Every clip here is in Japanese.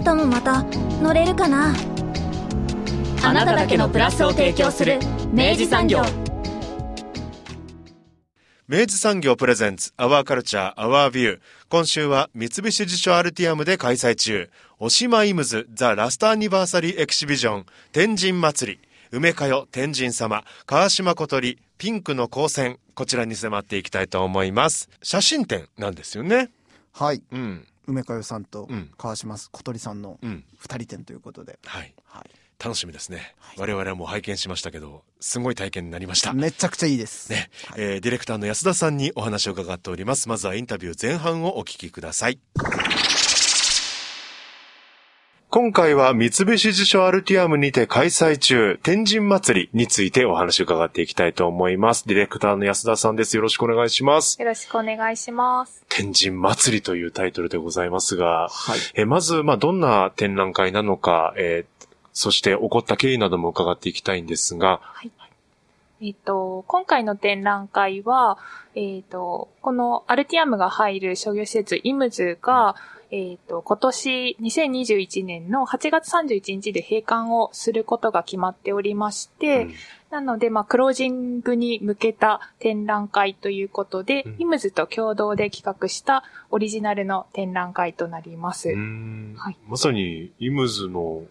明日もまた乗れるかな？あなただけのプラスを提供する明治産業。明治産業プレゼンツアワーカルチャーアワービュー今週は三菱地所アルティアムで開催中。おしまいムズザ・ラストアニバーサリーエキシビジョン。天神祭り。梅かよ天神様。川島小鳥ピンクの光線。こちらに迫っていきたいと思います。写真展なんですよね？はい。うん梅かよさんとうん。川島小鳥さんのうん。二人展ということで、はい。はい、楽しみですね、はい。我々はもう拝見しましたけどすごい体験になりました。めちゃくちゃいいです。ね、はい。えーディレクターの安田さんにお話を伺っております。まずはインタビュー前半をお聞きください今回は三菱地所アルティアムにて開催中、天神祭りについてお話を伺っていきたいと思います。ディレクターの安田さんです。よろしくお願いします。よろしくお願いします。天神祭りというタイトルでございますが、はいえーまず、まあ、どんな展覧会なのか、えーそして起こった経緯なども伺っていきたいんですが、えっと、今回の展覧会は、えっと、このアルティアムが入る商業施設イムズが、えっと、今年2021年の8月31日で閉館をすることが決まっておりまして、うん。なので、まあ、クロージングに向けた展覧会ということで、うん。イムズと共同で企画したオリジナルの展覧会となります。うーん。はい。まさにイムズの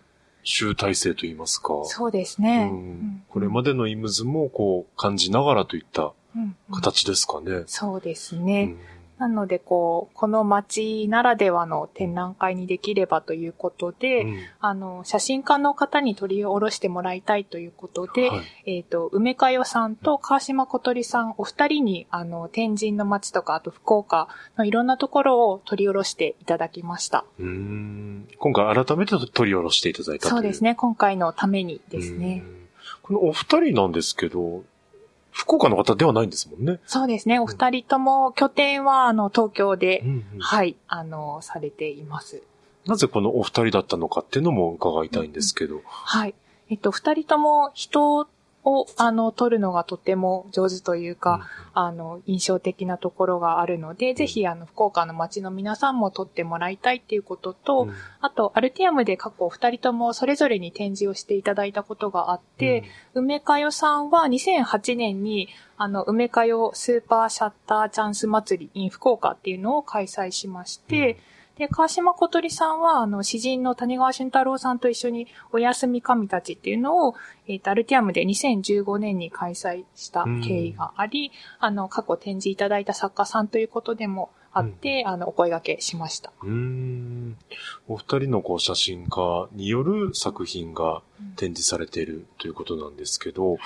集大成といいますか、そうですね。ううん。んこれまでのイムズもこう感じながらといったうん。うん。形ですかね。そうですうね。んなので、こう、この街ならではの展覧会にできればということで、うんあの、写真家の方に撮り下ろしてもらいたいということで、はいえっ、と、梅佳代さんと川島小鳥さん、お二人に、あの、天神の街とか、あと福岡のいろんなところを取り下ろしていただきました。うーん今回改めて取り下ろしていただいた。そうですね、今回のためにですねう。んこのお二人なんですけど、福岡の方ではないんですもんね。そうですね、お二人とも拠点は、あの、東京で、うんうんはい、あの、されています。なぜこのお二人だったのかっていうのも伺いたいんですけど。はい。えっと、二人とも人を、あの、撮るのがとても上手というか、あの、印象的なところがあるので、ぜひ、あの、福岡の街の皆さんも撮ってもらいたいっていうことと、うん。あと、アルティアムで過去二人ともそれぞれに展示をしていただいたことがあって、梅かよさんは2008年に、あの、梅かよスーパーシャッターチャンス祭り in 福岡っていうのを開催しまして、で、川島小鳥さんは、あの、詩人の谷川俊太郎さんと一緒に、おやすみ神たちっていうのを、えっ、と、アルティアムで2015年に開催した経緯があり、あの、過去展示いただいた作家さんということでもあって、あの、お声掛けしました。うーん。お二人のこう写真家による作品が展示されているということなんですけど、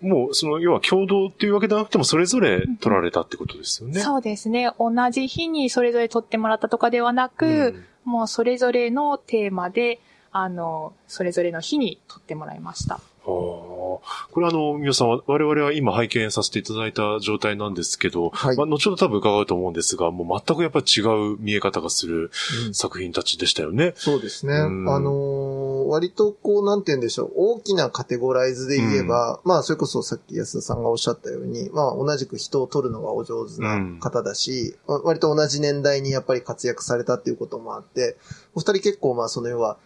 もうその要は共同っていうわけではなくてもそれぞれ撮られたってことですよね。そうですね。同じ日にそれぞれ撮ってもらったとかではなく、うんもうそれぞれのテーマで、あの、それぞれの日に撮ってもらいました。ああこれあの、皆さん、我々は今拝見させていただいた状態なんですけど、はいまあ、後ほど多分伺うと思うんですが、もう全くやっぱり違う見え方がする作品たちでしたよね。そうですね。うんあのー割とこう、なんて言うんでしょう、大きなカテゴライズで言えば、まあ、それこそさっき安田さんがおっしゃったように、まあ、同じく人を取るのがお上手な方だし、わ割と同じ年代にやっぱり活躍されたっていうこともあって、お二人結構まあ、その要は、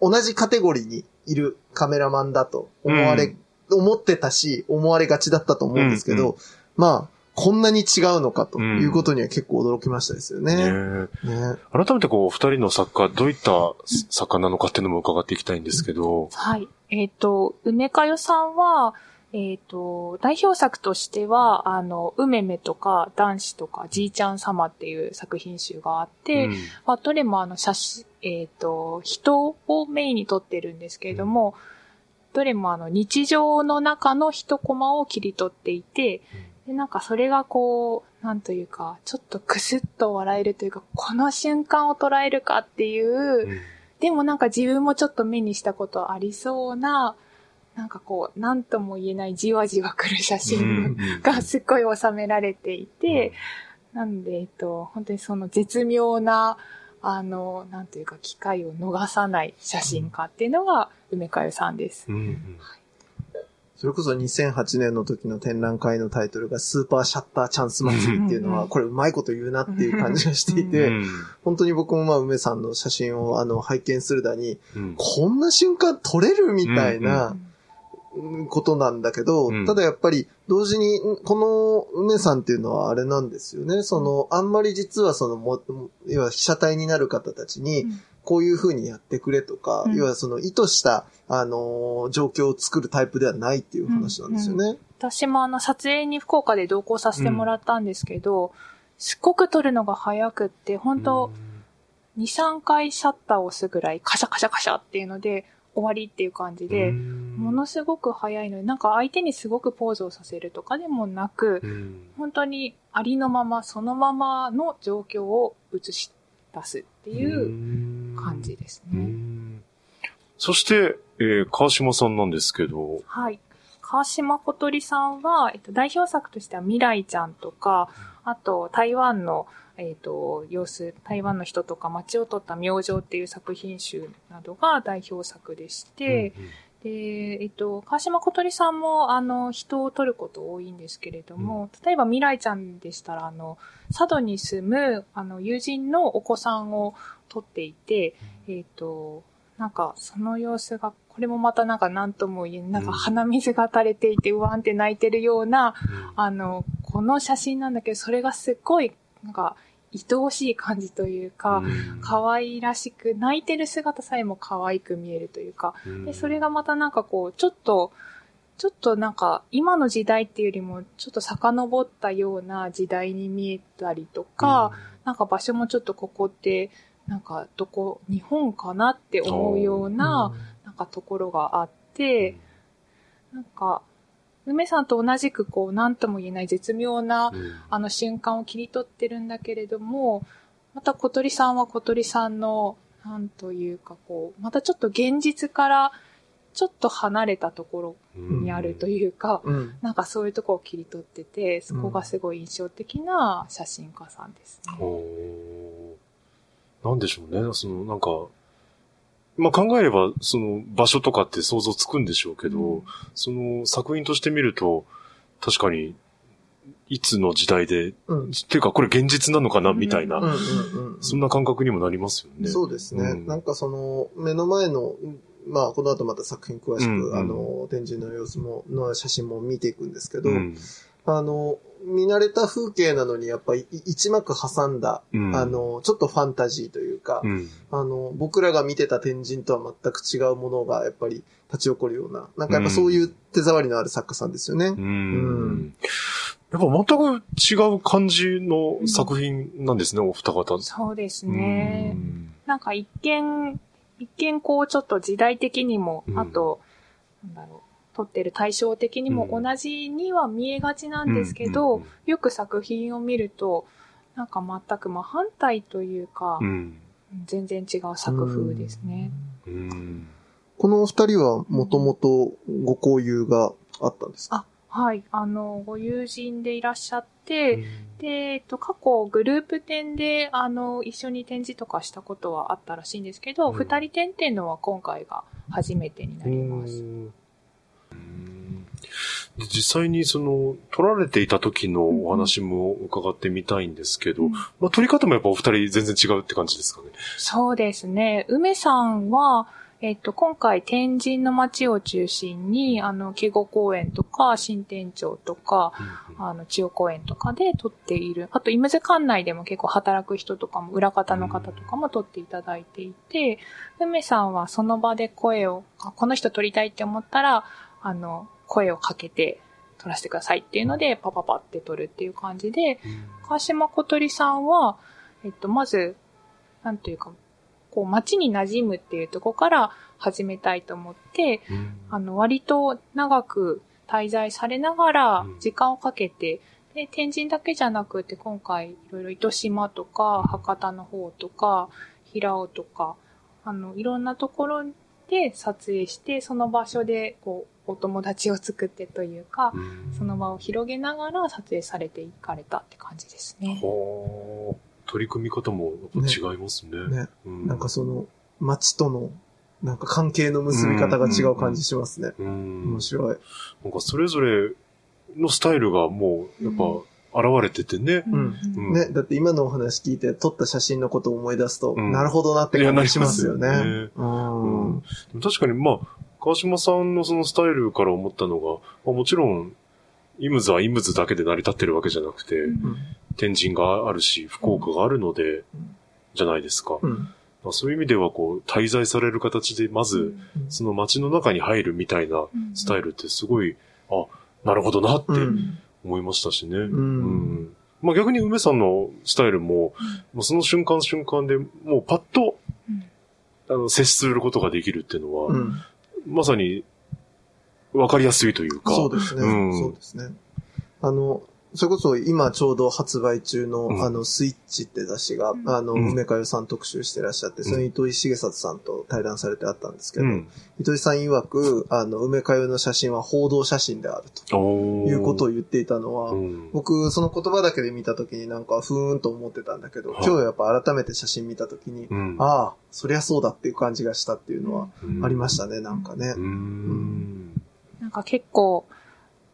同じカテゴリーにいるカメラマンだと思われ、思ってたし、思われがちだったと思うんですけど、うんうまあ、こんなに違うのかということには結構驚きましたですよね。ね。ね。え改めてこう、二人の作家、どういった作家なのかっていうのも伺っていきたいんですけど、はい。えっ、と、梅かよさんは、えっ、と、代表作としては、あの、梅めとか、男子とか、じいちゃん様っていう作品集があって、うん。まあ、どれもあの、写真、えっ、と、人をメインに撮ってるんですけれども、どれもあの、日常の中の一コマを切り取っていて、で、なんかそれがこう、なんというか、ちょっとクスッと笑えるというか、この瞬間を捉えるかっていう、うん。でもなんか自分もちょっと目にしたことありそうな、なんかこう、なんとも言えないじわじわくる写真がすっごい収められていて、なんで、えっと、本当にその絶妙な、あの、なんというか、機会を逃さない写真家っていうのが、梅かゆさんです。うんうんそれこそ2008年の時の展覧会のタイトルがスーパーシャッターチャンス祭りっていうのは、うん。これうまいこと言うなっていう感じがしていうん。て、本当に僕もまあ梅さんの写真をあの拝見するだに、うん。こんな瞬間撮れるみたいなことなんだけど、うん。ただやっぱり同時に、んこの梅さんっていうのはあれなんですよね。その、あんまり実はそのも、要は被写体になる方たちにうん、こういう風にやってくれとか、うん。要はその意図した、あのー状況を作るタイプではないっていう話なんですよね。私もあの、撮影に福岡で同行させてもらったんですけど、すっごく撮るのが早くって、本当2、3回シャッターを押すぐらい、カシャカシャカシャっていうので、終わりっていう感じで、ものすごく早いので、なんか相手にすごくポーズをさせるとかでもなく、うん。本当にありのまま、そのままの状況を映し出すっていう感じですうね。んそして、えー川島さんなんですけど、はい。川島小鳥さんは、えっと、代表作としては未来ちゃんとか、あと台湾の、えっと、様子、台湾の人とか街を撮った明星っていう作品集などが代表作でして、で、えっと、川島小鳥さんも、あの、人を撮ること多いんですけれども、例えば未来ちゃんでしたら、あの、佐渡に住む、あの、友人のお子さんを撮っていて、えっと、なんか、その様子が、これもまたなんか何とも言えない、なんか鼻水が垂れていて、うわんって泣いてるような、あの、この写真なんだけど、それがすっごい、なんか、愛おしい感じというか、可愛らしく、泣いてる姿さえも可愛く見えるというか、で、それがまたなんかこう、ちょっと、ちょっとなんか、今の時代っていうよりも、ちょっと遡ったような時代に見えたりとか、なんか場所もちょっとここって、なんかどこ、日本かなって思うような、なんかところがあって、なんか、梅さんと同じくこう、なんとも言えない絶妙な、あの瞬間を切り取ってるんだけれども、また小鳥さんは小鳥さんの、なんというかこう、またちょっと現実からちょっと離れたところにあるというか、うん。なんかそういうところを切り取ってて、そこがすごい印象的な写真家さんですね。おーなんでしょうね。その、なんか、まあ、考えれば、その、場所とかって想像つくんでしょうけど、うんその、作品として見ると、確かに、いつの時代で、うん。っていうか、これ現実なのかな、みたいな。そんな感覚にもなりますよね。そうですね。うんなんかその、目の前の、まあ、この後また作品詳しく、うんうんあの、展示の様子も、の写真も見ていくんですけど、うん。あの、見慣れた風景なのに、やっぱり一幕挟んだ、うんあ、の、ちょっとファンタジーというか、うん。あの、僕らが見てた天神とは全く違うものが、やっぱり立ち起こるような、なんかやっぱそういう手触りのある作家さんですよね。うん。うんやっぱ全く違う感じの作品なんですね、お二方。そうですうね。んなんか一見、一見こうちょっと時代的にも、うんあと、なんだろう、撮ってる対象的にもうん同じには見えがちなんですけうんど、うんよく作品を見ると、なんか全く真反対というか、うん。全然違う作風ですね。うん。このお二人はもともとご交友があったんですか？あ、はい。あの、ご友人でいらっしゃって、で、えっと、過去グループ展で、あの、一緒に展示とかしたことはあったらしいんですけど、うん二、人展っていうのは今回が初めてになります。実際にその、撮られていた時のお話も伺ってみたいんですけど、うんまあ撮り方もやっぱお二人全然違うって感じですかね。そうですね。梅さんは、えっと、今回天神の街を中心に、あの、敬語公園とか、新店長とか、あの、千代公園とかで撮っている。あと、イムズ館内でも結構働く人とかも、裏方の方とかも撮っていただいていて、梅さんはその場で声を、あこの人撮りたいって思ったら、あの、声をかけて撮らせてくださいっていうので、パパパって撮るっていう感じで、川島小鳥さんは、えっと、まず、なんというか、こう、街に馴染むっていうところから始めたいと思って、あの、割と長く滞在されながらうん、時間をかけて、で、天神だけじゃなくて、今回、いろいろ糸島とか、博多の方とか、平尾とか、あの、いろんなところで撮影して、その場所で、こう、お友達を作ってというか、その場を広げながら撮影されていかれたって感じですね。はあ。取り組み方もやっぱ違いますね。ね。うんなんかその、街との、なんか関係の結び方が違う感じしますね。うん面白い。なんかそれぞれのスタイルがもう、やっぱ、現れててね。うんうんね、だって今のお話聞いて撮った写真のことを思い出すと、うんなるほどなって感じしますよね。ねうんうん確かに、まあ、川島さんのそのスタイルから思ったのが、まあ、もちろん、イムズはイムズだけで成り立ってるわけじゃなくて、うん。天神があるし、福岡があるので、じゃないですか。うん。まあそういう意味では、こう、滞在される形で、まず、その街の中に入るみたいなスタイルってすごい、あ、なるほどなってうん。思いましたしね。ん。うん。まあ逆に梅さんのスタイルも、もうその瞬間瞬間でもうパッと、うん。あの、接することができるっていうのは、うんまさに、わかりやすいというか。そうですね。うんそうですね。あの、それこそ今ちょうど発売中の、うん。あの、スイッチって雑誌が、うん。あの、うん。梅かよさん特集してらっしゃって、それに糸井重里さんと対談されてあったんですけど、うん。糸井さん曰く、あの、梅かよの写真は報道写真であるということを言っていたのは、うん。僕、その言葉だけで見たときになんか、ふーんと思ってたんだけど、はい。今日やっぱ改めて写真見たときに、うん。ああ、そりゃそうだっていう感じがしたっていうのはうんありましたね、なんかね。う。ん。なんか結構、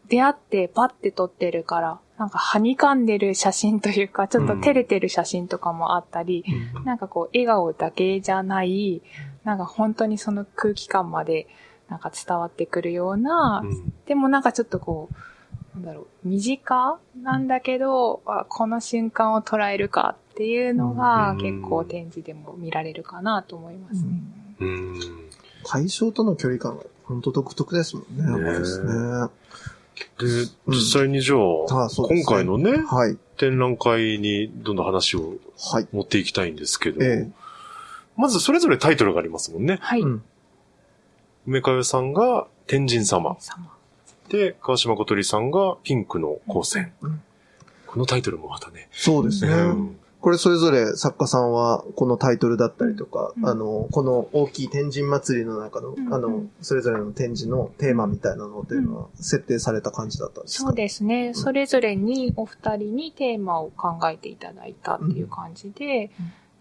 出会ってパッて撮ってるから、なんかはにかんでる写真というか、ちょっと照れてる写真とかもあったり、なんかこう、笑顔だけじゃない、なんか本当にその空気感まで、なんか伝わってくるような、うんでもなんかちょっとこう、なんだろう、身近なんだけど、あこの瞬間を捉えるかっていうのがうん結構展示でも見られるかなと思いますね。うん。対象との距離感が本当独特ですもんね。ねやっぱですね。で、実際にじゃあ、あそうですね今回のね、はい。展覧会にどんどん話をはい。持っていきたいんですけど、ええまずそれぞれタイトルがありますもんね。はい。うん梅かよさんが天神様。様で、川島小鳥さんがピンクの光線。うんこのタイトルもまたね。そうですね。うんこれそれぞれ作家さんはこのタイトルだったりとか、うん。あの、この大きい天神祭りの中の、うんあの、それぞれの展示のテーマみたいなのっていうのは設定された感じだったんですか？そうですね。それぞれにお二人にテーマを考えていただいたっていう感じで、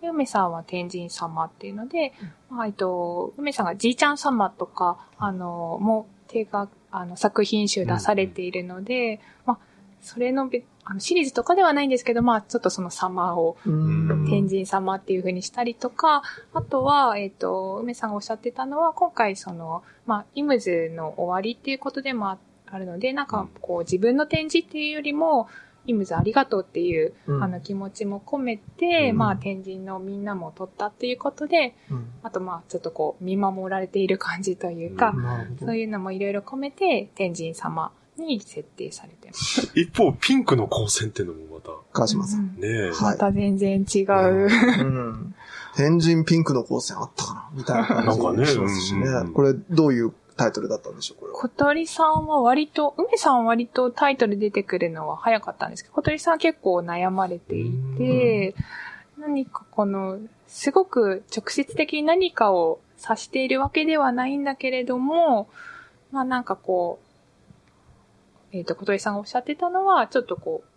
で梅さんは天神様っていうので、まあえっと、梅さんがじいちゃん様とか、あの、も手が、あの、作品集出されているので、まあ、それのべあのシリーズとかではないんですけど、まあ、ちょっとその様をうん。天神様っていう風にしたりとか、あとは、えっ、と、梅さんがおっしゃってたのは、今回その、まあ、イムズの終わりっていうことでもああるので、なんかこう自分の展示っていうよりも、イムズありがとうっていう、うん。あの気持ちも込めて、うん。まあ天神のみんなも撮ったっていうことで、うん。あとまあちょっとこう見守られている感じというか、そういうのもいろいろ込めて天神様に設定されてます。一方、ピンクの光線っていうのもまた、川島さん。うんねえ。はいまた全然違う。うん。天神ピンクの光線あったかなみたいな感じしますしねなんかねうん。これどういうタイトルだったんでしょうこれは？小鳥さんは割と、梅さんは割とタイトル出てくるのは早かったんですけど、小鳥さんは結構悩まれていて、何かこの、すごく直接的に何かを指しているわけではないんだけれども、まあなんかこう、えっ、と、小鳥さんがおっしゃってたのは、ちょっとこう、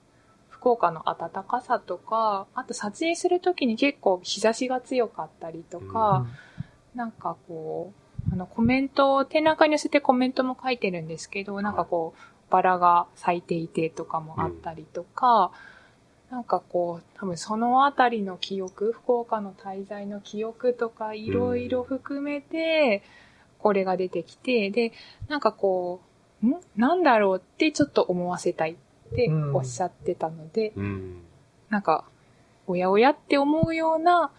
福岡の暖かさとか、あと撮影するときに結構日差しが強かったりとか、なんかこう、あのコメントを展覧会に寄せてコメントも書いてるんですけど、なんかこう、バラが咲いていてとかもあったりとか、なんかこう、多分そのあたりの記憶、福岡の滞在の記憶とかいろいろ含めて、これが出てきて、で、なんかこう、ん？なんだろうってちょっと思わせたいっておっしゃってたので、うん。なんか、おやおやって思うような、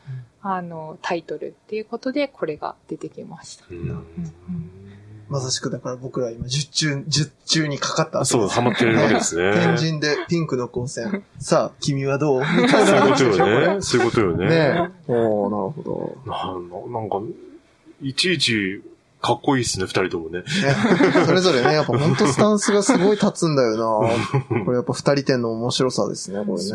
あの、タイトルっていうことで、これが出てきました。うんまさしくだから僕ら今十中、十中にかかった。そう、ハマってるわけですね。天神でピンクの光線。さあ、君はどう？みたい そういうことよね。そういうことよね。ねえ。おーなるほど。なななんか、いちいちかっこいいっすね、二人ともね。ね、それぞれね、やっぱ本当スタンスがすごい立つんだよな。これやっぱ二人展の面白さですね、これね。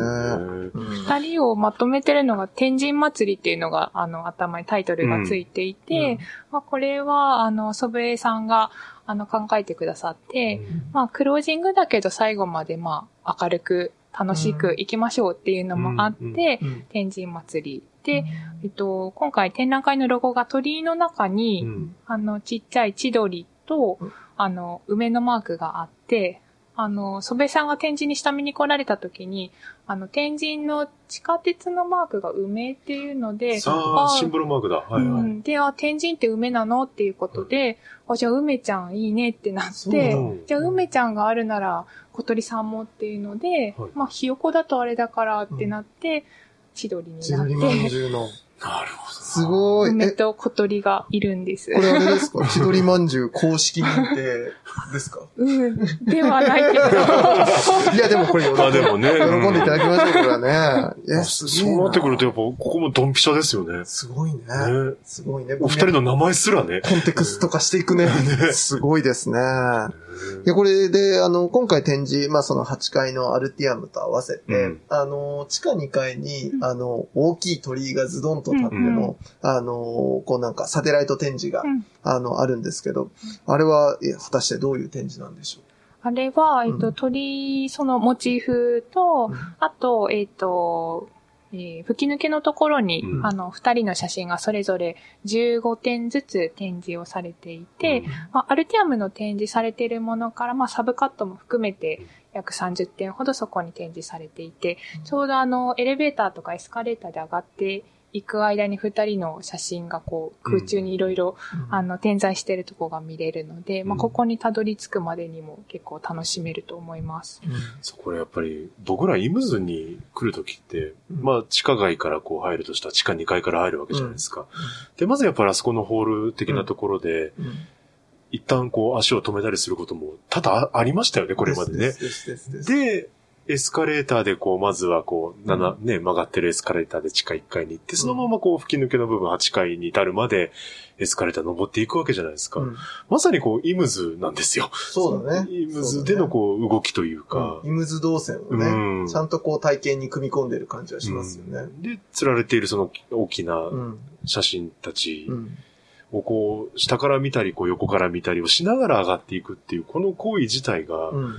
うん。二人をまとめてるのが天神祭りっていうのが、あの、頭にタイトルがついていて、うん。うんまあ、これは、あの、祖父江さんが、あの、考えてくださって、まあ、クロージングだけど最後まで、まあ、明るく、楽しく行きましょうっていうのもあって、うん。うん。天神祭りで、えっと、今回展覧会のロゴが鳥居の中に、うん。あの、ちっちゃい千鳥とうん、あの、梅のマークがあって、あの、祖父江さんが天神に下見に来られた時に、あの、天神の地下鉄のマークが梅っていうので、さあ、シンボルマークだ。はいはい。うん、で、あ、天神って梅なのっていうことで、あ、じゃあ梅ちゃんいいねってなってじゃあ梅ちゃんがあるなら小鳥さんもっていうので、はい。まあ、ひよこだとあれだからってなって、千鳥になっ千鳥まんて、じゅうの。なるほど。すごい。梅え、と小鳥がいるんです。これあれですか？千鳥まんじゅう公式認定ですか？うん、ではないけど。いや、でもこれ喜んまあでもね。喜んでいただきましょう、これはね。いや、すそうなってくると、やっぱ、ここもドンピシャですよね。すごいね。ねすごいね。お二人の名前すらね。コンテクスト化していくね。すごいですね。いや、これで、あの、今回展示、まあその8階のアルティアムと合わせて、うん。あの、地下2階に、あの、大きい鳥居がズドンと立っての、あの、こうなんかサテライト展示が、うん。あの、あるんですけど、あれは、え果たしてどういう展示なんでしょあれは、えっと、うん。鳥、そのモチーフと、うん。あと、えっと、えー吹き抜けのところに、うん。あの、二人の写真がそれぞれ15点ずつ展示をされていて、まあ、アルティアムの展示されているものから、まあ、サブカットも含めて約30点ほどそこに展示されていて、ちょうどあの、エレベーターとかエスカレーターで上がっていく間に二人の写真がこう、空中にいろいろ、うあの、点在しているとこが見れるので、まあ、うん。ここにたどり着くまでにも結構楽しめると思います。そう、これやっぱり、僕らイムズに来るときって、うん。まあ、地下街からこう入るとしたら地下2階から入るわけじゃないですか。で、まずやっぱりあそこのホール的なところで、うん。一旦こう足を止めたりすることも多々あありましたよね、これまでね。で、エスカレーターでこう、まずはこう、7、ね、曲がってるエスカレーターで地下1階に行って、そのままこう、吹き抜けの部分8階に至るまで、エスカレーター登っていくわけじゃないですか。うんまさにこう、イムズなんですよ。そうだね。イムズでのこう、動きというかうん、イムズ動線をね、うんちゃんとこう体験に組み込んでる感じはしますよね。うんで、吊られているその大きなうん。写真たちうん。をこう、下から見たり、こう横から見たりをしながら上がっていくっていう、この行為自体が、うん。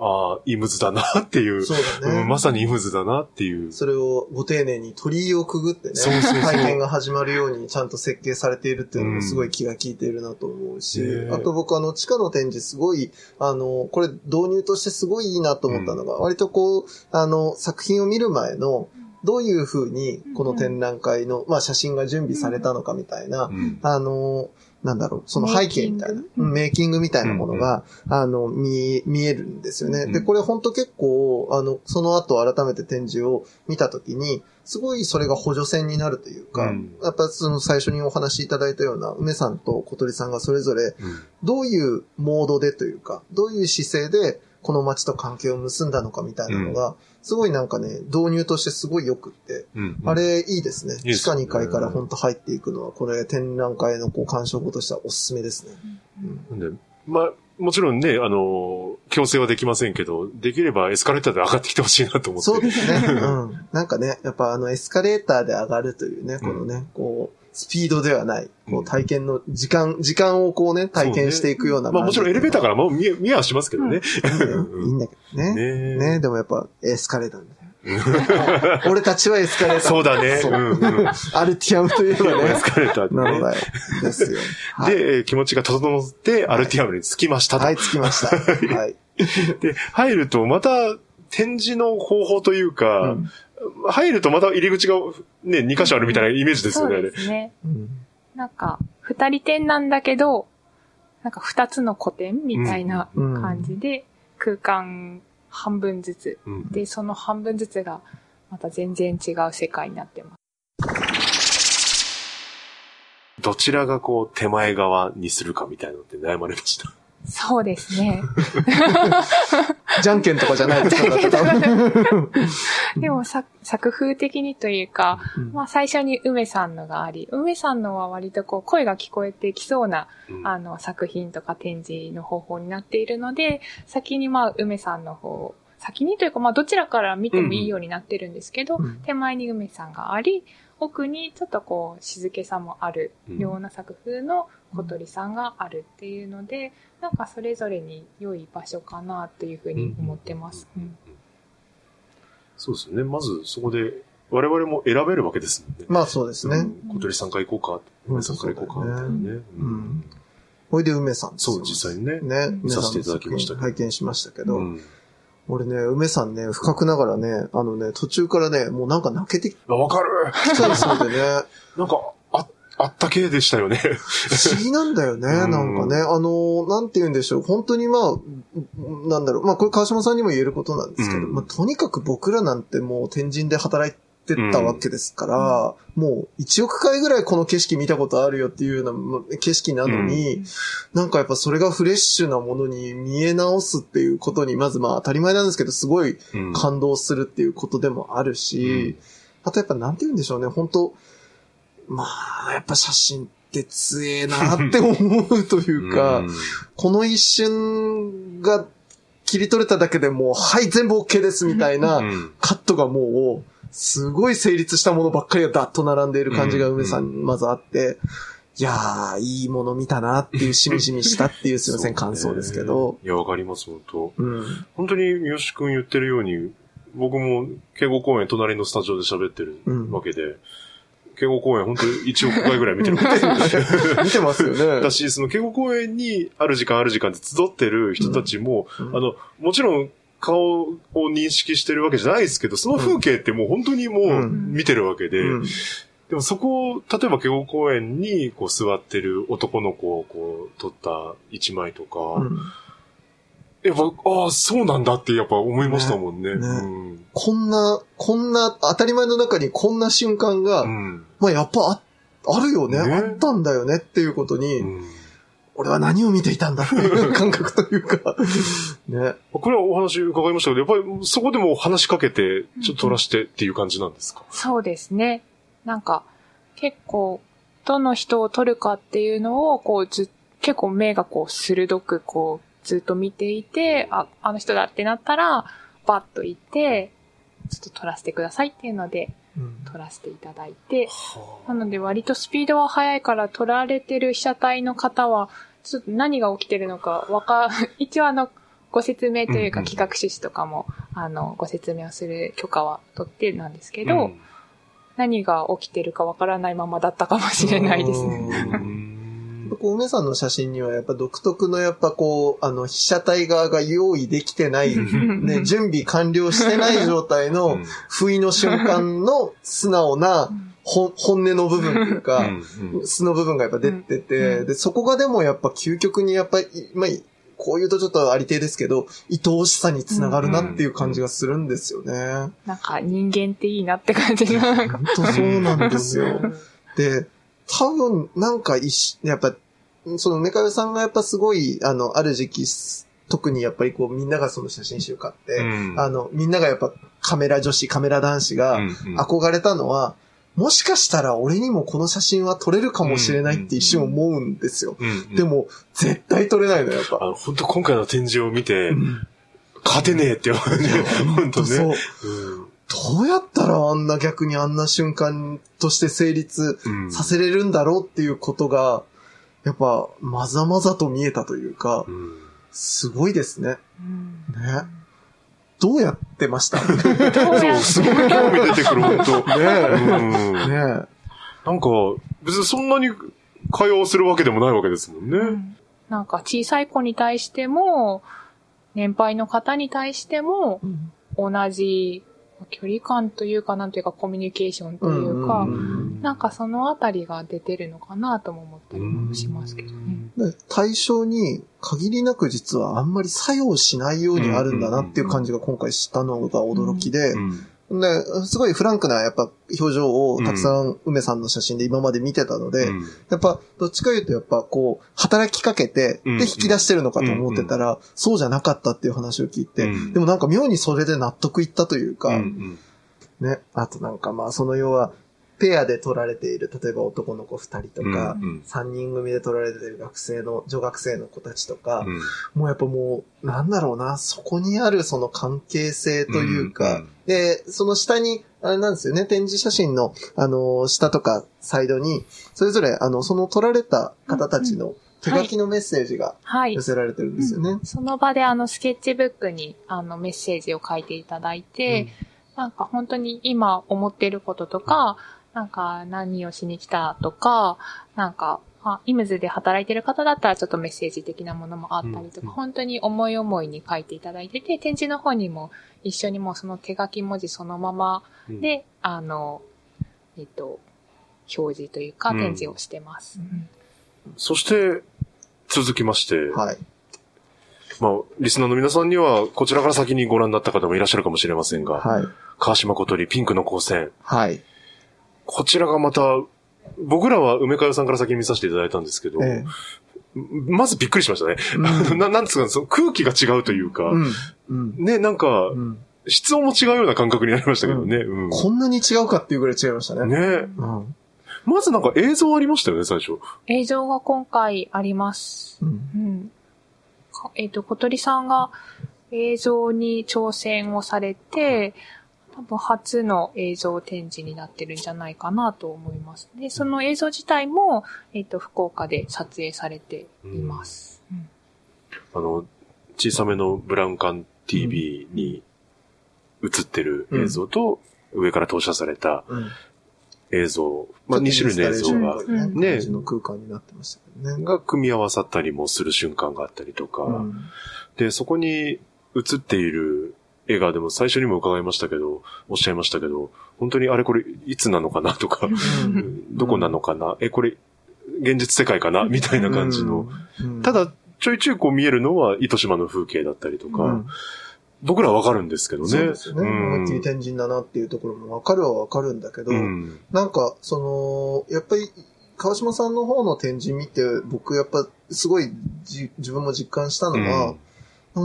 ああ、イムズだなっていう、そうだね。うんまさにイムズだなっていう。それをご丁寧に鳥居をくぐってね、そうそうそう。体験が始まるようにちゃんと設計されているっていうのもすごい気が利いているなと思うし、うん。ねあと僕あの地下の展示すごい、あの、これ導入としてすごいいいなと思ったのが、割とこう、あの、作品を見る前の、どういう風にこの展覧会の、まあ写真が準備されたのかみたいな、うん。あの、なんだろう、その背景みたいなメイキング？みたいなものが、あの、見、見えるんですよね。で、うん。これ本当結構、あの、その後改めて展示を見たときに、すごいそれが補助線になるというか、うん。やっぱその最初にお話しいただいたような、梅さんと小鳥さんがそれぞれ、うん。どういうモードでというか、どういう姿勢で、この街と関係を結んだのかみたいなのが、すごいなんかね、導入としてすごい良くって、うんあれいいですね。いいですね地下2階から本当入っていくのは、これ展覧会のこう鑑賞後としてはおすすめですね。うんで、まあ、もちろんね、あの、強制はできませんけど、できればエスカレーターで上がってきてほしいなと思って。そうですね。うん。なんかね、やっぱあのエスカレーターで上がるというね、このね、こう、スピードではない、こう体験の時間、時間をこうね、体験していくようなまあもちろんエレベーターかからもう見え、見えはしますけどね。いいんだけどね。ねねでもやっぱエスカレーター。俺たちはエスカレーター。そうだね。そううんうんアルティアムといえばねエス。カレーターなのだよ。ですよ。はい、で、えー気持ちが整って、アルティアムに着きましたと。はい、着きました。はい。で、入ると、また、展示の方法というか、うん入るとまた入り口がね、2箇所あるみたいなイメージですよね、そうで。すね。うんなんか、二人展なんだけど、なんか二つの古典みたいなうん感じで、空間半分ずつ。うんで、その半分ずつが、また全然違う世界になってます。どちらがこう、手前側にするかみたいなのって悩まれました。そうですね。じゃんけんとかじゃないですか、でも作作風的にというか、うん。まあ最初に梅さんのがあり、梅さんのは割とこう声が聞こえてきそうな、うん。あの作品とか展示の方法になっているので、先にまあ梅さんの方、先にというかまあどちらから見てもいいようになってるんですけど、うん。手前に梅さんがあり、奥にちょっとこう静けさもあるような作風の小鳥さんがあるっていうので、なんかそれぞれに良い場所かなというふうに思ってます。うんそうですよね。まずそこで我々も選べるわけですもんね。まあそうですね。うん小鳥さんから行こうか、梅さんから行こうか、みたいなね。うんほいで梅さんそう、実際にね。ね、見させていただきました拝見しましたけど、うん俺ね、梅さんね、深くながらね、あのね、途中からね、もうなんか泣けてきあわかる。ちゃいそうでね、なんか、あ、あったけでしたよね。不思議なんだよね、うん。なんかね。あの、なんて言うんでしょう、本当にまあ、なんだろう、まあこれ川島さんにも言えることなんですけど、うん。まあとにかく僕らなんてもう天神で働いてたわけですから、もう1億回ぐらいこの景色見たことあるよっていうようなまあ景色なのに、なんかやっぱそれがフレッシュなものに見え直すっていうことに、まずまあ当たり前なんですけど、すごいうん。感動するっていうことでもあるし、あとやっぱなんて言うんでしょうね、本当まあ、やっぱ写真って強えなって思うというか、うん。この一瞬が切り取れただけでもう、はい、全部 OK ですみたいなうん。カットがもう、すごい成立したものばっかりがダッと並んでいる感じがうん梅さんにまずあって、いやー、いいもの見たなっていう、しみじみしたっていうすいません、感想ですけど。いや、わかります、本当。うん。本当に三好くん言ってるように、僕も敬語公演隣のスタジオで喋ってるわけで、敬語公演本当に1億回ぐらい見てるわけで。す 見てますよね。だし、その敬語公演にある時間ある時間で集ってる人たちも、うん。あの、もちろん顔を認識してるわけじゃないですけど、その風景ってもう本当にもううん。見てるわけで、うん。でもそこを、例えば敬語公園にこう座ってる男の子をこう撮った一枚とか、うん。やっぱ、ああ、そうなんだってやっぱ思いましたもんね。ね。うん。こんな、こんな、当たり前の中にこんな瞬間が、うん。まあやっぱあ、あるよね。ね。あったんだよねっていうことに、うん俺は何を見ていたんだっていう感覚というか、ね。これはお話伺いましたけど、やっぱりそこでも話しかけて、ちょっと撮らしてっていう感じなんですか、そうですね。なんか、結構、どの人を撮るかっていうのを、こう、ず、結構目がこう、鋭く、こう、ずっと見ていて、あ、あの人だってなったら、バッと行って、ちょっと撮らせてくださいっていうので、撮らせていただいて、なので割とスピードは速いから撮られてる被写体の方は、ちょっと何が起きてるのかわか、一応あの、ご説明というかうんうん。企画趣旨とかも、あの、ご説明をする許可は取ってなんですけど、うん。何が起きてるかわからないままだったかもしれないですね。うん。こう、梅さんの写真にはやっぱ独特のやっぱこう、あの、被写体側が用意できてない、ね、準備完了してない状態うのん。不意の瞬間の素直なほ本音の部分というか、うん素の部分がやっぱ出てて、うんで、そこがでもやっぱ究極にやっぱり、まあ、こう言うとちょっとありていですけど、愛おしさにつながるなっていう感じがするんですよね。なんか人間っていいなって感じが。本当そうなんですよ。で、多分、なんか一し、やっぱ、その梅かよさんがやっぱすごい、あの、ある時期、特にやっぱりこう、みんながその写真集買って、うんあの、みんながやっぱカメラ女子、カメラ男子がうん憧れたのは、もしかしたら俺にもこの写真は撮れるかもしれないって一瞬思うんですよ。うんでも、絶対撮れないの、やっぱ。あの、本当今回の展示を見て、勝てねえって思うね。本当そうね。。どうやったらあんな逆にあんな瞬間として成立うんさせれるんだろうっていうことが、やっぱ、まざまざと見えたというかう、んすごいですね。うんね。どうやってました？ねそう、すごい興味出てくる、本当。え。うん。ねなんか、別にそんなに会話をするわけでもないわけですもんね。うん。なんか小さい子に対しても、年配の方に対しても、同じ距離感というか、なんというかコミュニケーションというか、うんなんかそのあたりが出てるのかなとも思ったりもしますけどね。で対象に限りなく実はあんまり作用しないようにあるんだなっていう感じが今回したのが驚きで、うんで、すごいフランクなやっぱ表情をたくさん梅さんの写真で今まで見てたので、うん。やっぱどっちか言うとやっぱこう、働きかけて、うん。で引き出してるのかと思ってたら、そうじゃなかったっていう話を聞いて、うん。でもなんか妙にそれで納得いったというか、うん。ね、あとなんかまあその要は、ペアで撮られている、例えば男の子二人とか、うんうん。三人組で撮られている学生の、女学生の子たちとか、うん。もうやっぱもう、なんだろうな、そこにあるその関係性というか、うんうん。で、その下に、あれなんですよね、展示写真の、あの、下とかサイドに、それぞれ、あの、その撮られた方たちの手書きのメッセージがはい。寄。せられてるんですよね。その場であのスケッチブックにあのメッセージを書いていただいて、なんか本当に今思ってることとか、なんか何をしに来たとか、なんか、あイムズで働いてる方だったらちょっとメッセージ的なものもあったりとか、うん本当に思い思いに書いていただいてて、展示の方にも一緒にもうその手書き文字そのままうんで、あの、えっと、表示というかうん展示をしてます。そして、続きまして、はい。まあ、リスナーの皆さんには、こちらから先にご覧になった方もいらっしゃるかもしれませんが、はい。川島小鳥、ピンクの光線。はい。こちらがまた、僕らは梅川さんから先に見させていただいたんですけど、えまずびっくりしましたね。う ななんつうか、その空気が違うというか、え。うん。うん。ね、なんか、うん。質問も違うような感覚になりましたけどね。うんこんなに違うかっていうぐらい違いましたね。ねうん。まずなんか映像ありましたよね、最初。映像が今回あります。うん。うん。かえっ、と、小鳥さんが映像に挑戦をされて、多分初の映像展示になってるんじゃないかなと思います。で、その映像自体も、えっ、と、福岡で撮影されています。うん。あの、小さめのブラウン管 TV に映ってる映像と、上から投射されたうん。映像、まあ2種類の映像が、うん。ね、の空間になってましたけどね。が組み合わさったりもする瞬間があったりとか、うん。で、そこに映っている映画でも最初にも伺いましたけど、おっしゃいましたけど、本当にあれこれいつなのかなとか、どこなのかな、え、これ現実世界かなみたいな感じの。うん。ただ、ちょいちょいこう見えるのは糸島の風景だったりとか、うん僕らはわかるんですけどね。そうですよね。うん思いっきり天神だなっていうところもわかるはわかるんだけど、うんなんか、その、やっぱり、川島さんの方の展示見て、僕やっぱすごいじ自分も実感したのは、うん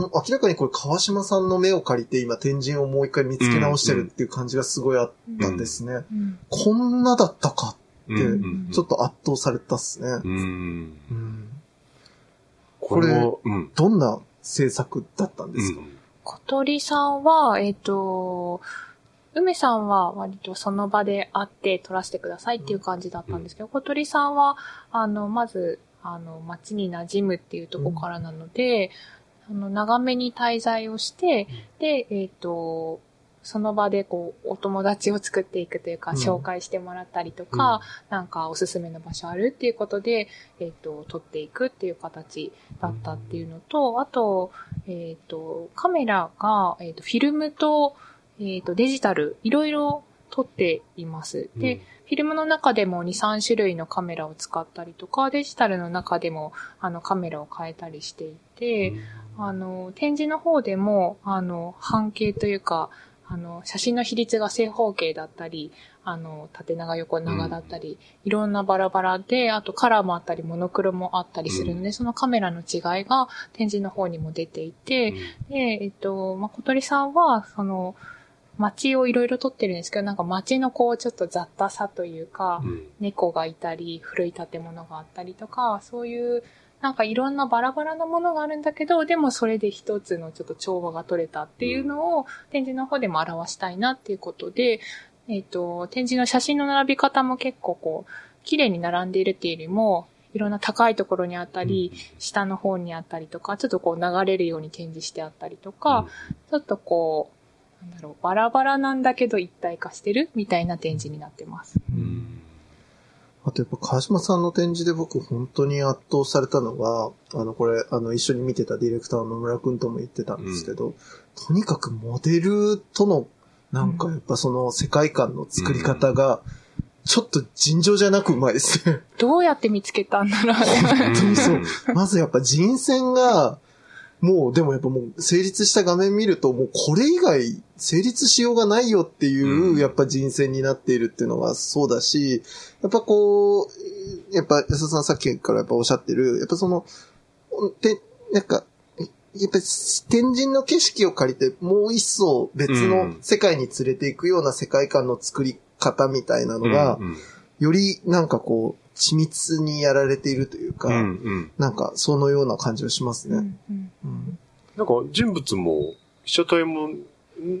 明らかにこれ川島さんの目を借りて今天神をもう一回見つけ直してるっていう感じがすごいあったんですね。うんこんなだったかうんってうんちょっと圧倒されたっすね。うん。うんこれも、うん。どんな制作だったんですか、小鳥さんは、えっ、と、梅さんは割とその場で会って撮らせてくださいっていう感じだったんですけど、小鳥さんは、あの、まず、あの、街に馴染むっていうところからなので、あの、長めに滞在をして、で、えっ、と、その場でこう、お友達を作っていくというか、うん。紹介してもらったりとか、なんかおすすめの場所あるっていうことで、えっ、と、撮っていくっていう形だったっていうのと、あと、えっ、と、カメラが、えっ、と、フィルムと、えっ、と、デジタル、いろいろ撮っています。で、フィルムの中でも2、3種類のカメラを使ったりとか、デジタルの中でも、あの、カメラを変えたりしていて、あの、展示の方でも、あの、半径というか、あの、写真の比率が正方形だったり、あの、縦長横長だったり、いろんなバラバラで、あとカラーもあったり、モノクロもあったりするので、そのカメラの違いが展示の方にも出ていて、で、えっと、まあ、小鳥さんは、その、街をいろいろ撮ってるんですけど、なんか街のこう、ちょっと雑多さというか、うん。猫がいたり、古い建物があったりとか、そういう、なんかいろんなバラバラなものがあるんだけど、でもそれで一つのちょっと調和が取れたっていうのを展示の方でも表したいなっていうことで、えっ、と、展示の写真の並び方も結構こう、綺麗に並んでいるっていうよりも、いろんな高いところにあったり、下の方にあったりとか、ちょっとこう流れるように展示してあったりとか、ちょっとこう、なんだろう、バラバラなんだけど一体化してるみたいな展示になってます。うんあとやっぱ川島さんの展示で僕本当に圧倒されたのが、あのこれ、あの一緒に見てたディレクターの野村くんとも言ってたんですけど、とにかくモデルとのなんかやっぱその世界観の作り方が、ちょっと尋常じゃなくうまいですね。どうやって見つけたんだろうね。本当にそう。まずやっぱ人選が、もう、でもやっぱもう、成立した画面見ると、もうこれ以外、成立しようがないよっていう、うん。やっぱ人選になっているっていうのがそうだし、やっぱこう、やっぱ安田さんさっきからやっぱおっしゃってる、やっぱその、で、なんか、やっぱり天神の景色を借りて、もう一層別の世界に連れていくような世界観の作り方みたいなのが、うん。よりなんかこう、緻密にやられているというか、うんうん。なんかそのような感じがしますね。うんうん。うん。なんか人物も、被写体も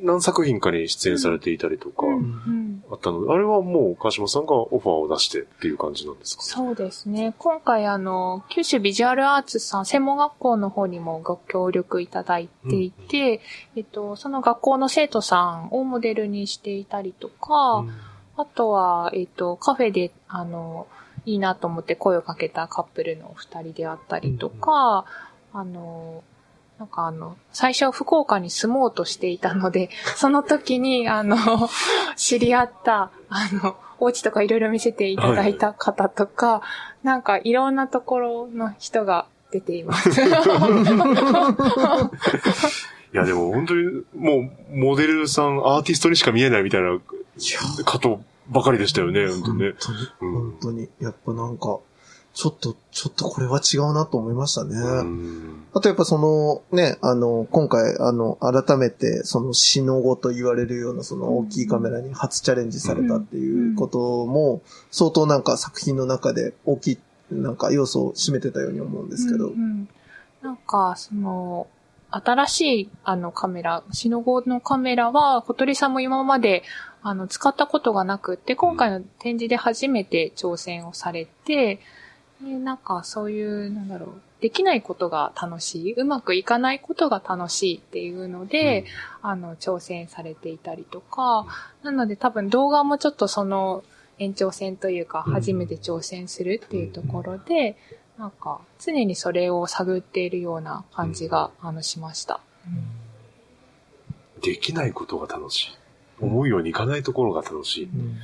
何作品かに出演されていたりとか、うんうん。あったの。で、あれはもう川島さんがオファーを出してっていう感じなんですか？そうですね。今回あの、九州ビジュアルアーツさん、専門学校の方にもご協力いただいていて、えっと、その学校の生徒さんをモデルにしていたりとか、あとは、えっと、カフェで、あの、いいなと思って声をかけたカップルのお二人であったりとか、あの、なんかあの、最初福岡に住もうとしていたので、その時に、あの、知り合った、あの、お家とかいろいろ見せていただいた方とか、なんかいろんなところの人が出ています。いや、でも本当に、もう、モデルさん、アーティストにしか見えないみたいな方ばかりでしたよね、本当にね。本当に、うん本当に。やっぱなんか、ちょっと、ちょっとこれは違うなと思いましたね。うんあとやっぱそのね、あの、今回、あの、改めて、その、死の後と言われるような、その大きいカメラに初チャレンジされたっていうことも、相当なんか作品の中で大きい、なんか要素を占めてたように思うんですけど。うんうんなんか、その、新しいあのカメラ、シノゴのカメラは、小鳥さんも今まであの使ったことがなくって、今回の展示で初めて挑戦をされて、でなんかそういう、なんだろう、できないことが楽しい、うまくいかないことが楽しいっていうので、あの、挑戦されていたりとか、なので多分動画もちょっとその延長線というか、うん初めて挑戦するっていうところで、なんか、常にそれを探っているような感じが、あの、しました。できないことが楽しい。思うようにいかないところが楽しい。うん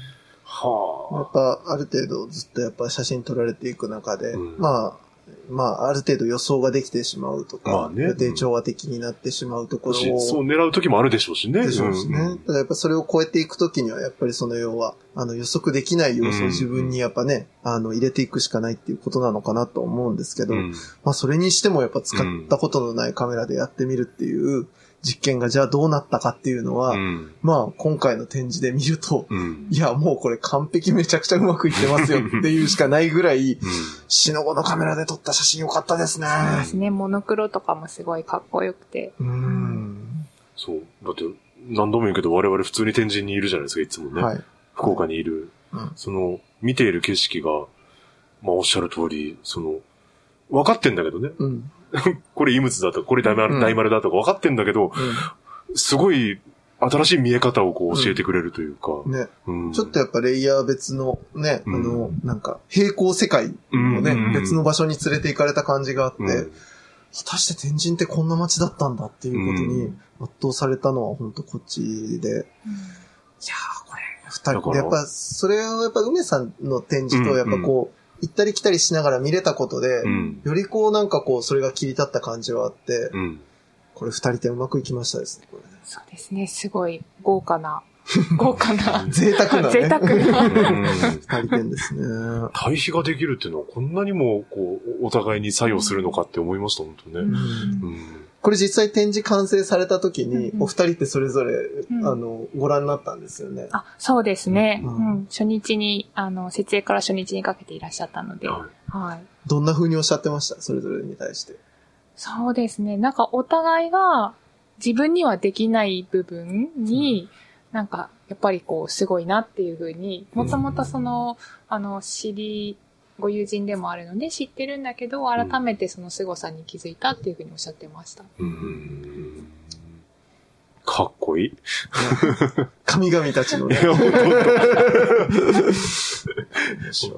やはっぱ、ある程度ずっとやっぱ写真撮られていく中で、うんまあ、まあ、ある程度予想ができてしまうとか、まあね予定調和的になってしまうとこあ。ろを、そう狙う時もあるでしょうしね。でしょうしね。うんただやっぱそれを超えていくときには、やっぱりその要は、あの予測できない要素を自分にやっぱね、あの入れていくしかないっていうことなのかなと思うんですけど、うんまあそれにしてもやっぱ使ったことのないカメラでやってみるっていう実験がじゃあどうなったかっていうのは、うんまあ今回の展示で見ると、うんいやもうこれ完璧めちゃくちゃうまくいってますよっていうしかないぐらい、うん死の後のカメラで撮った写真良かったですね。そうですね。モノクロとかもすごいかっこよくて。うん。そう。だって、何度も言うけど、我々普通に天神にいるじゃないですか、いつもね。はい。福岡にいる。うんその、見ている景色が、まあおっしゃる通り、その、分かってんだけどね。うん。これイムツだとか、これ大丸,、うん。大丸だとか分かってんだけど、うすごい新しい見え方をこう教えてくれるというか。ん。ね。うん。ちょっとやっぱレイヤー別のね、うん。あの、なんか、平行世界をね、うん別の場所に連れて行かれた感じがあって、うん。果たして天神ってこんな街だったんだっていうことうに圧倒されたのは本当こっちで、いやーこれ、二人。で、やっぱ、それをやっぱ梅さんの展示と、やっぱこう、行ったり来たりしながら見れたことで、うん。よりこうなんかこう、それが切り立った感じはあって、うん。これ二人でうまくいきましたですね、これね。そうですね。すごい豪華な、豪華な、贅沢なね。贅沢な。うん二人展ですね。対比ができるっていうのはこんなにもこうお互いに作用するのかって思いました、本当ね。うんうんこれ実際展示完成された時に、うんうんお二人ってそれぞれ、うんあの、ご覧になったんですよね。あ、そうですね。ううんん。初日に、あの、設営から初日にかけていらっしゃったので。ははい。どんな風におっしゃってました？それぞれに対して。そうですね。なんかお互いが自分にはできない部分に、なんかやっぱりこうすごいなっていうふうに、もともとその、あの、知り、ご友人でもあるので知ってるんだけど、改めてその凄さに気づいたっていうふうにおっしゃってました。うんかっこいい。神々たちのね。いや本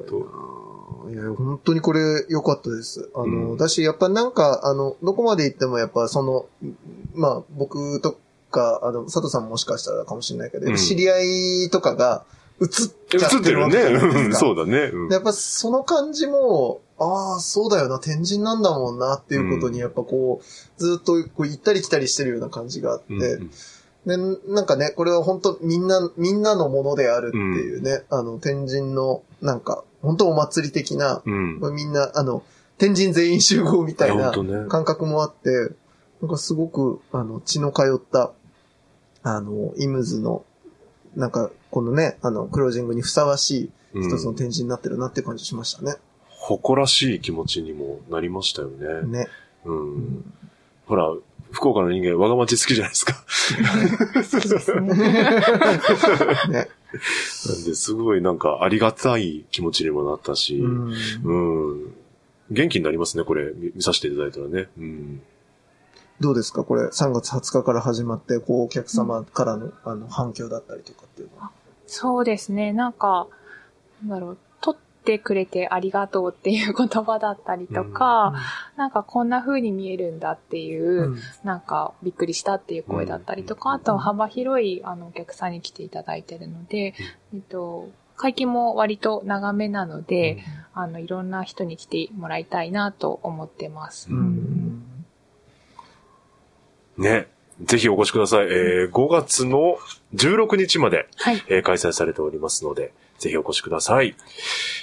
当いや、本当にこれ良かったです。あの、うんだし、やっぱなんか、あの、どこまで行ってもやっぱその、まあ、僕とか、あの、佐藤さんももしかしたらかもしれないけど、うん知り合いとかが、ってるわけじゃないですか。そうだね。うんでやっぱその感じも、ああ、そうだよな、天神なんだもんなっていうことに、やっぱこう、ずっとこう行ったり来たりしてるような感じがあって、うんで、なんかね、これは本当みんな、みんなのものであるっていうね、あの、天神の、なんか、本当お祭り的な、うん。まあみんな、あの、天神全員集合みたいな感覚もあって、なんかすごく、あの、血の通った、あの、イムズの、なんか、このね、あの、クロージングにふさわしい一つの展示になってるなって感じしましたね。誇らしい気持ちにもなりましたよね。ね。うん。ほら、福岡の人間、我が町好きじゃないですか。ね。なんで、すごいなんかありがたい気持ちにもなったし、うんうん。元気になりますね、これ、見見させていただいたらね。うん。どうですか？これ、3月20日から始まって、こう、お客様からの、あの、反響だったりとかっていうのは。そうですね。なんか、なんだろう、撮ってくれてありがとうっていう言葉だったりとか、なんかこんな風に見えるんだっていう、うん。なんかびっくりしたっていう声だったりとか、あとは幅広いあのお客さんに来ていただいてるので、えっと、会期も割と長めなので、あの、いろんな人に来てもらいたいなと思ってます。うんね。ぜひお越しください。えー、5月の16日まで、はい。えー開催されておりますので、ぜひお越しください。い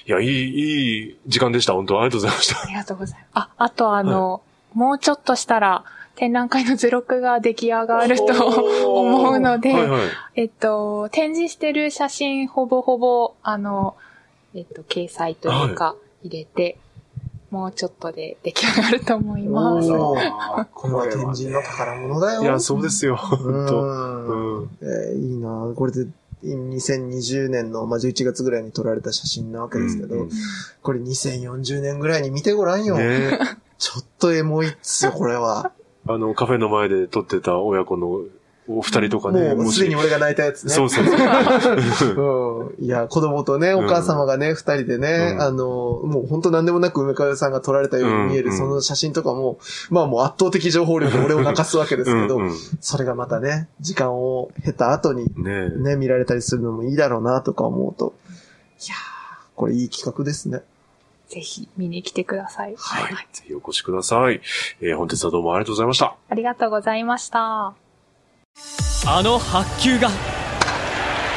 や、いい、いい時間でした。本当ありがとうございましたあ。りがとうございます。あ、あとあの、もうちょっとしたら、展覧会の図録が出来上がると思うので、はいはい。えっと、展示してる写真ほぼほぼ、あの、えっと、掲載というか、入れて、もうちょっとで出来上がると思います。これは天神の宝物だよ。いや、そうですよ。本当うんうんえーいいなこれで、2020年の、まあ、11月ぐらいに撮られた写真なわけですけど、うんうんこれ2040年ぐらいに見てごらんよ。ねちょっとエモいっすよ、これは。あの、カフェの前で撮ってた親子のお二人とかね、もうすでに俺が泣いたやつね。そうそうそう。うん。いや、子供とね、お母様がね、二人でね、うんあの、もう本当何でもなく梅川さんが撮られたように見える、うんその写真とかも、まあもう圧倒的情報量で俺を泣かすわけですけど、うんうんそれがまたね、時間を経た後にねね、見られたりするのもいいだろうなとか思うと、いやー、これいい企画ですね。ぜひ見に来てください。はい。ぜひお越しください。えー本日はどうもありがとうございました。ありがとうございました。あの発球が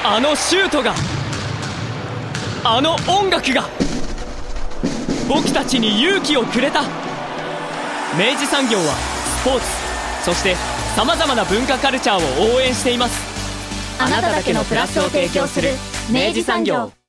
あのシュートがあの音楽が僕たちに勇気をくれた。明治産業はスポーツそしてさまざまな文化カルチャーを応援しています。あなただけのプラスを提供する明治産業。